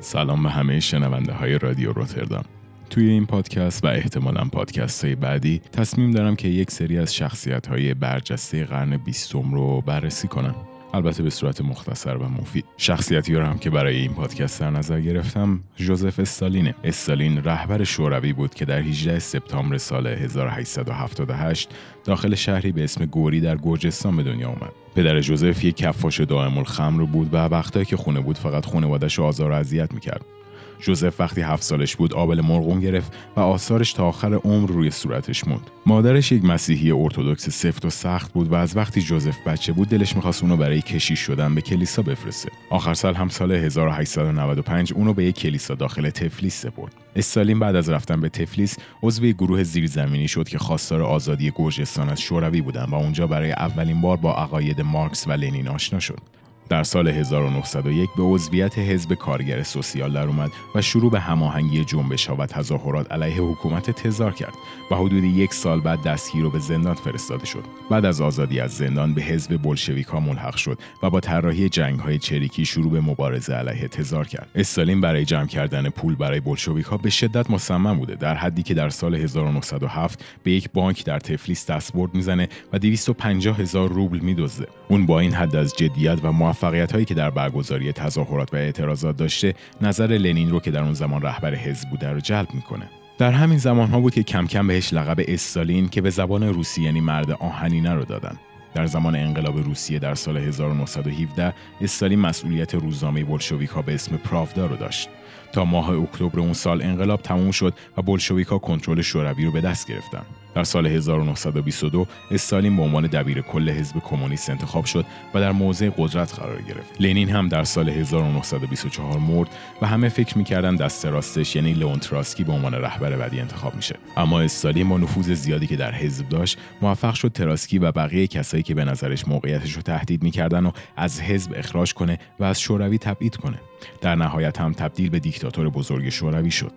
سلام به همه شنونده های رادیو روتردام. توی این پادکست و احتمالا پادکست های بعدی تصمیم دارم که یک سری از شخصیت های برجسته قرن بیستم رو بررسی کنم. البته به صورت مختصر و مفید. شخصیتی رو هم که برای این پادکست در نظر گرفتم جوزف استالینه. استالین رهبر شوروی بود که در 18 سپتامبر سال 1878 داخل شهری به اسم گوری در گرجستان به دنیا آمد پدر جوزف یک کفاش دائم الخمر بود و وقتایی که خونه بود فقط خانوادش آزار و اذیت می‌کرد. جوزف وقتی هفت سالش بود آبل مرغون گرفت و آثارش تا آخر عمر روی صورتش موند. مادرش یک مسیحی ارتودکس سفت و سخت بود و از وقتی جوزف بچه بود دلش می‌خواست اونو برای کشیش شدن به کلیسا بفرسته. آخر سال هم سال 1895 اونو به یک کلیسا داخل تفلیس سپرد. استالین بعد از رفتن به تفلیس عضو گروه زیرزمینی شد که خواستار آزادی گرجستان از شوروی بودن و اونجا برای اولین بار با عقاید مارکس و لنین آشنا شد. در سال 1901 به عضویت حزب کارگر سوسیال در اومد و شروع به هماهنگی جنبش ها و تظاهرات علیه حکومت تزار کرد و حدود یک سال بعد دستگیر و به زندان فرستاده شد. بعد از آزادی از زندان به حزب بلشویکا ملحق شد و با طراحی جنگ های چریکی شروع به مبارزه علیه تزار کرد. استالین برای جمع کردن پول برای بلشویکا به شدت مصمم بوده در حدی که در سال 1907 به یک بانک در تفلیس دستبرد می‌زنه و 250 هزار روبل میدزده. اون با این حد از جدیت و موفقیت هایی که در برگزاری تظاهرات و اعتراضات داشته نظر لنین رو که در اون زمان رهبر حزب بوده رو جلب می‌کنه. در همین زمان ها بود که کم کم بهش لقب استالین که به زبان روسی یعنی مرد آهنینه رو دادن. در زمان انقلاب روسیه در سال 1917 استالین مسئولیت روزنامه بلشویک به اسم پراودا رو داشت. تا ماه اکتبر اون سال انقلاب تموم شد و بلشویکا کنترل شوروی رو به دست گرفتن. در سال 1922 استالین به عنوان دبیر کل حزب کمونیست انتخاب شد و در موضع قدرت قرار گرفت. لنین هم در سال 1924 مرد و همه فکر می‌کردن دست راستش یعنی لئون تراسکی به عنوان رهبر بعدی انتخاب میشه. اما استالین با نفوذ زیادی که در حزب داشت، موفق شد تراسکی و بقیه کسایی که به نظرش موقعیتش رو تهدید می‌کردن و از حزب اخراج کنه و از شوروی تبعید کنه. در نهایت هم تبدیل به دیکتاتور بزرگ شوروی شد.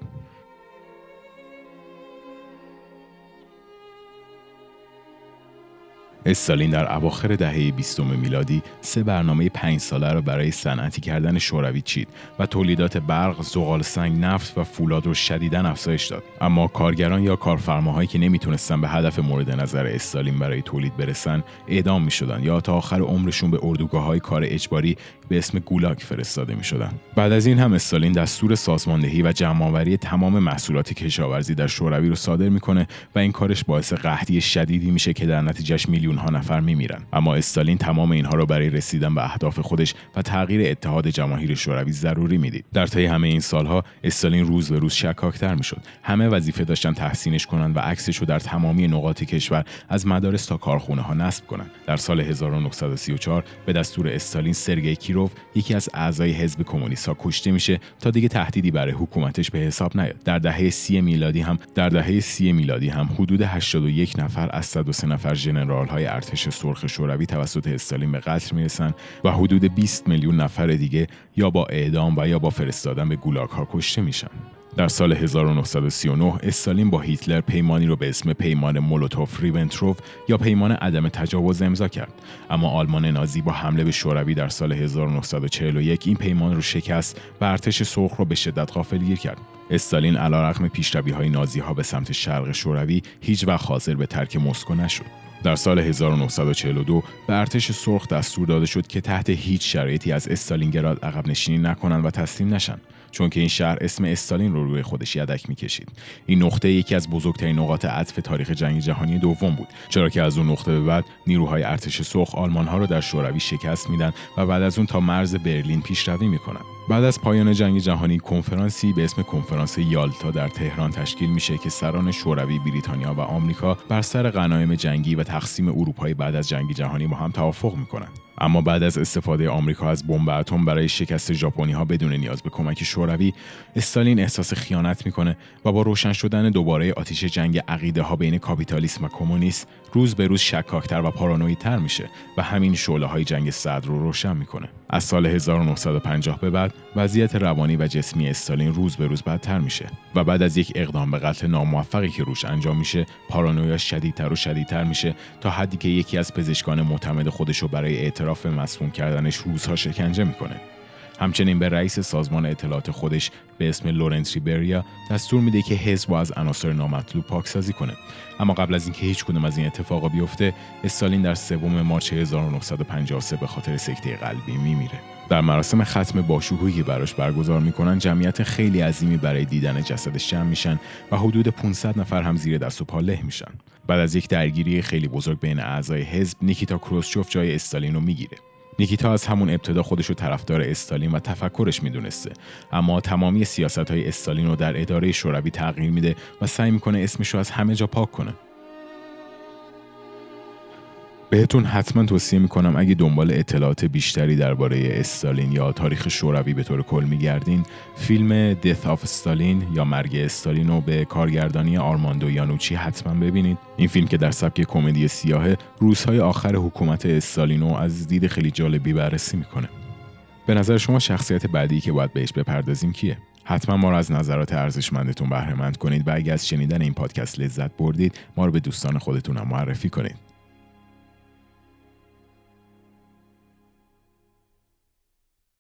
استالین در اواخر دهه بیستم میلادی سه برنامه پنج ساله را برای صنعتی کردن شوروی چید و تولیدات برق، زغال سنگ، نفت و فولاد رو شدیداً افزایش داد. اما کارگران یا کارفرماهایی که نمی‌تونستن به هدف مورد نظر استالین برای تولید برسن، اعدام می‌شدن یا تا آخر عمرشون به اردوگاه های کار اجباری به اسم گولاک فرستاده می شدن. بعد از این هم استالین دستور سازماندهی و جمعآوری تمام محصولات کشاورزی در شوروی رو صادر می‌کنه و این کارش باعث قحطی شدیدی میشه که در نتیجهش میلیون ها نفر میمیرن. اما استالین تمام اینها را برای رسیدن به اهداف خودش و تغییر اتحاد جماهیر شوروی ضروری می‌دید. در طی همه این سالها استالین روز به روز شکاکتر می‌شد. همه وظیفه داشتن تحسینش کنند و عکسش رو در تمامی نقاط کشور از مدارس تا کارخونه ها نصب کنند در سال 1934 به دستور استالین سرگئی کیروف یکی از اعضای حزب کمونیست ها کشته میشه تا دیگه تهدیدی برای حکومتش به حساب نیاد. در دهه سی میلادی هم در دهه سی میلادی هم حدود 81 نفر از 103 نفر ژنرال های ارتش سرخ شوروی توسط استالین به قتل می‌رسن و حدود 20 میلیون نفر دیگه یا با اعدام و یا با فرستادن به گولاگ ها کشته میشن. در سال 1939 استالین با هیتلر پیمانی رو به اسم پیمان مولوتوف ریونتروف یا پیمان عدم تجاوز امضا کرد. اما آلمان نازی با حمله به شوروی در سال 1941 این پیمان رو شکست و ارتش سرخ رو به شدت غافلگیر کرد. استالین علیرغم پیشروی های نازی ها به سمت شرق شوروی هیچ وقت حاضر به ترک مسکو نشد. در سال 1942 به ارتش سرخ دستور داده شد که تحت هیچ شرایطی از استالینگراد عقب نشینی نکنند و تسلیم نشن چون که این شهر اسم استالین رو روی خودش یدک می‌کشید. این نقطه یکی از بزرگترین نقاط عطف تاریخ جنگ جهانی دوم بود چرا که از اون نقطه به بعد نیروهای ارتش سرخ آلمان ها رو در شوروی شکست میدن و بعد از اون تا مرز برلین پیشروی می‌کنن. بعد از پایان جنگ جهانی کنفرانسی به اسم کنفرانس یالتا در تهران تشکیل میشه که سران شوروی، بریتانیا و آمریکا بر سر غنایم جنگی و تقسیم اروپای بعد از جنگ جهانی با هم توافق می‌کنند. اما بعد از استفاده آمریکا از بمب اتم برای شکست ژاپنی ها بدون نیاز به کمک شوروی استالین احساس خیانت می‌کنه و با روشن شدن دوباره آتیش جنگ عقیده ها بین کاپیتالیسم و کمونیست روز به روز شکاکتر و پارانویتر میشه و همین شعله های جنگ صدر رو روشن می‌کنه از سال 1950 به بعد وضعیت روانی و جسمی استالین روز به روز بدتر میشه و بعد از یک اقدام به قتل ناموفقی که روش انجام میشه پارانویا شدیدتر و شدیدتر میشه تا حدی که یکی از پزشکان معتمد خودش رو برای اعتراف مسموم کردنش روزها شکنجه می‌کنه. همچنین به رئیس سازمان اطلاعات خودش به اسم لاورنتی بریا دستور میده که حزب از عناصر نامطلوب پاکسازی کنه. اما قبل از اینکه هیچ کدوم از این اتفاقا بیفته استالین در سوم مارچ 1953 به خاطر سکته قلبی میمیره. در مراسم ختم باشکوهی که براش برگزار می‌کنن جمعیت خیلی عظیمی برای دیدن جسدش جمع میشن و حدود 500 نفر هم زیر دست و پا له میشن. بعد از یک درگیری خیلی بزرگ بین اعضای حزب نیکیتا کروسچوف جای استالین رو می‌گیره. نیکیتا از همون ابتدا خودش رو طرفدار استالین و تفکرش می‌دونسته. اما تمامی سیاست های استالین رو در اداره شوروی تغییر میده و سعی می‌کنه اسمش رو از همه جا پاک کنه. بهتون حتما توصیه می‌کنم اگه دنبال اطلاعات بیشتری درباره استالین یا تاریخ شوروی به طور کل میگردین فیلم Death of استالین یا مرگ استالین رو به کارگردانی آرماندو یانوچی حتما ببینید. این فیلم که در سبک کمدی سیاه روزهای آخر حکومت استالین رو از دید خیلی جالبی بررسی می‌کنه. به نظر شما شخصیت بعدی که باید بهش بپردازیم کیه؟ حتما ما رو از نظرات ارزشمندتون بهره مند کنید و اگر از شنیدن این پادکست لذت بردید ما رو به دوستان خودتون هم معرفی کنید.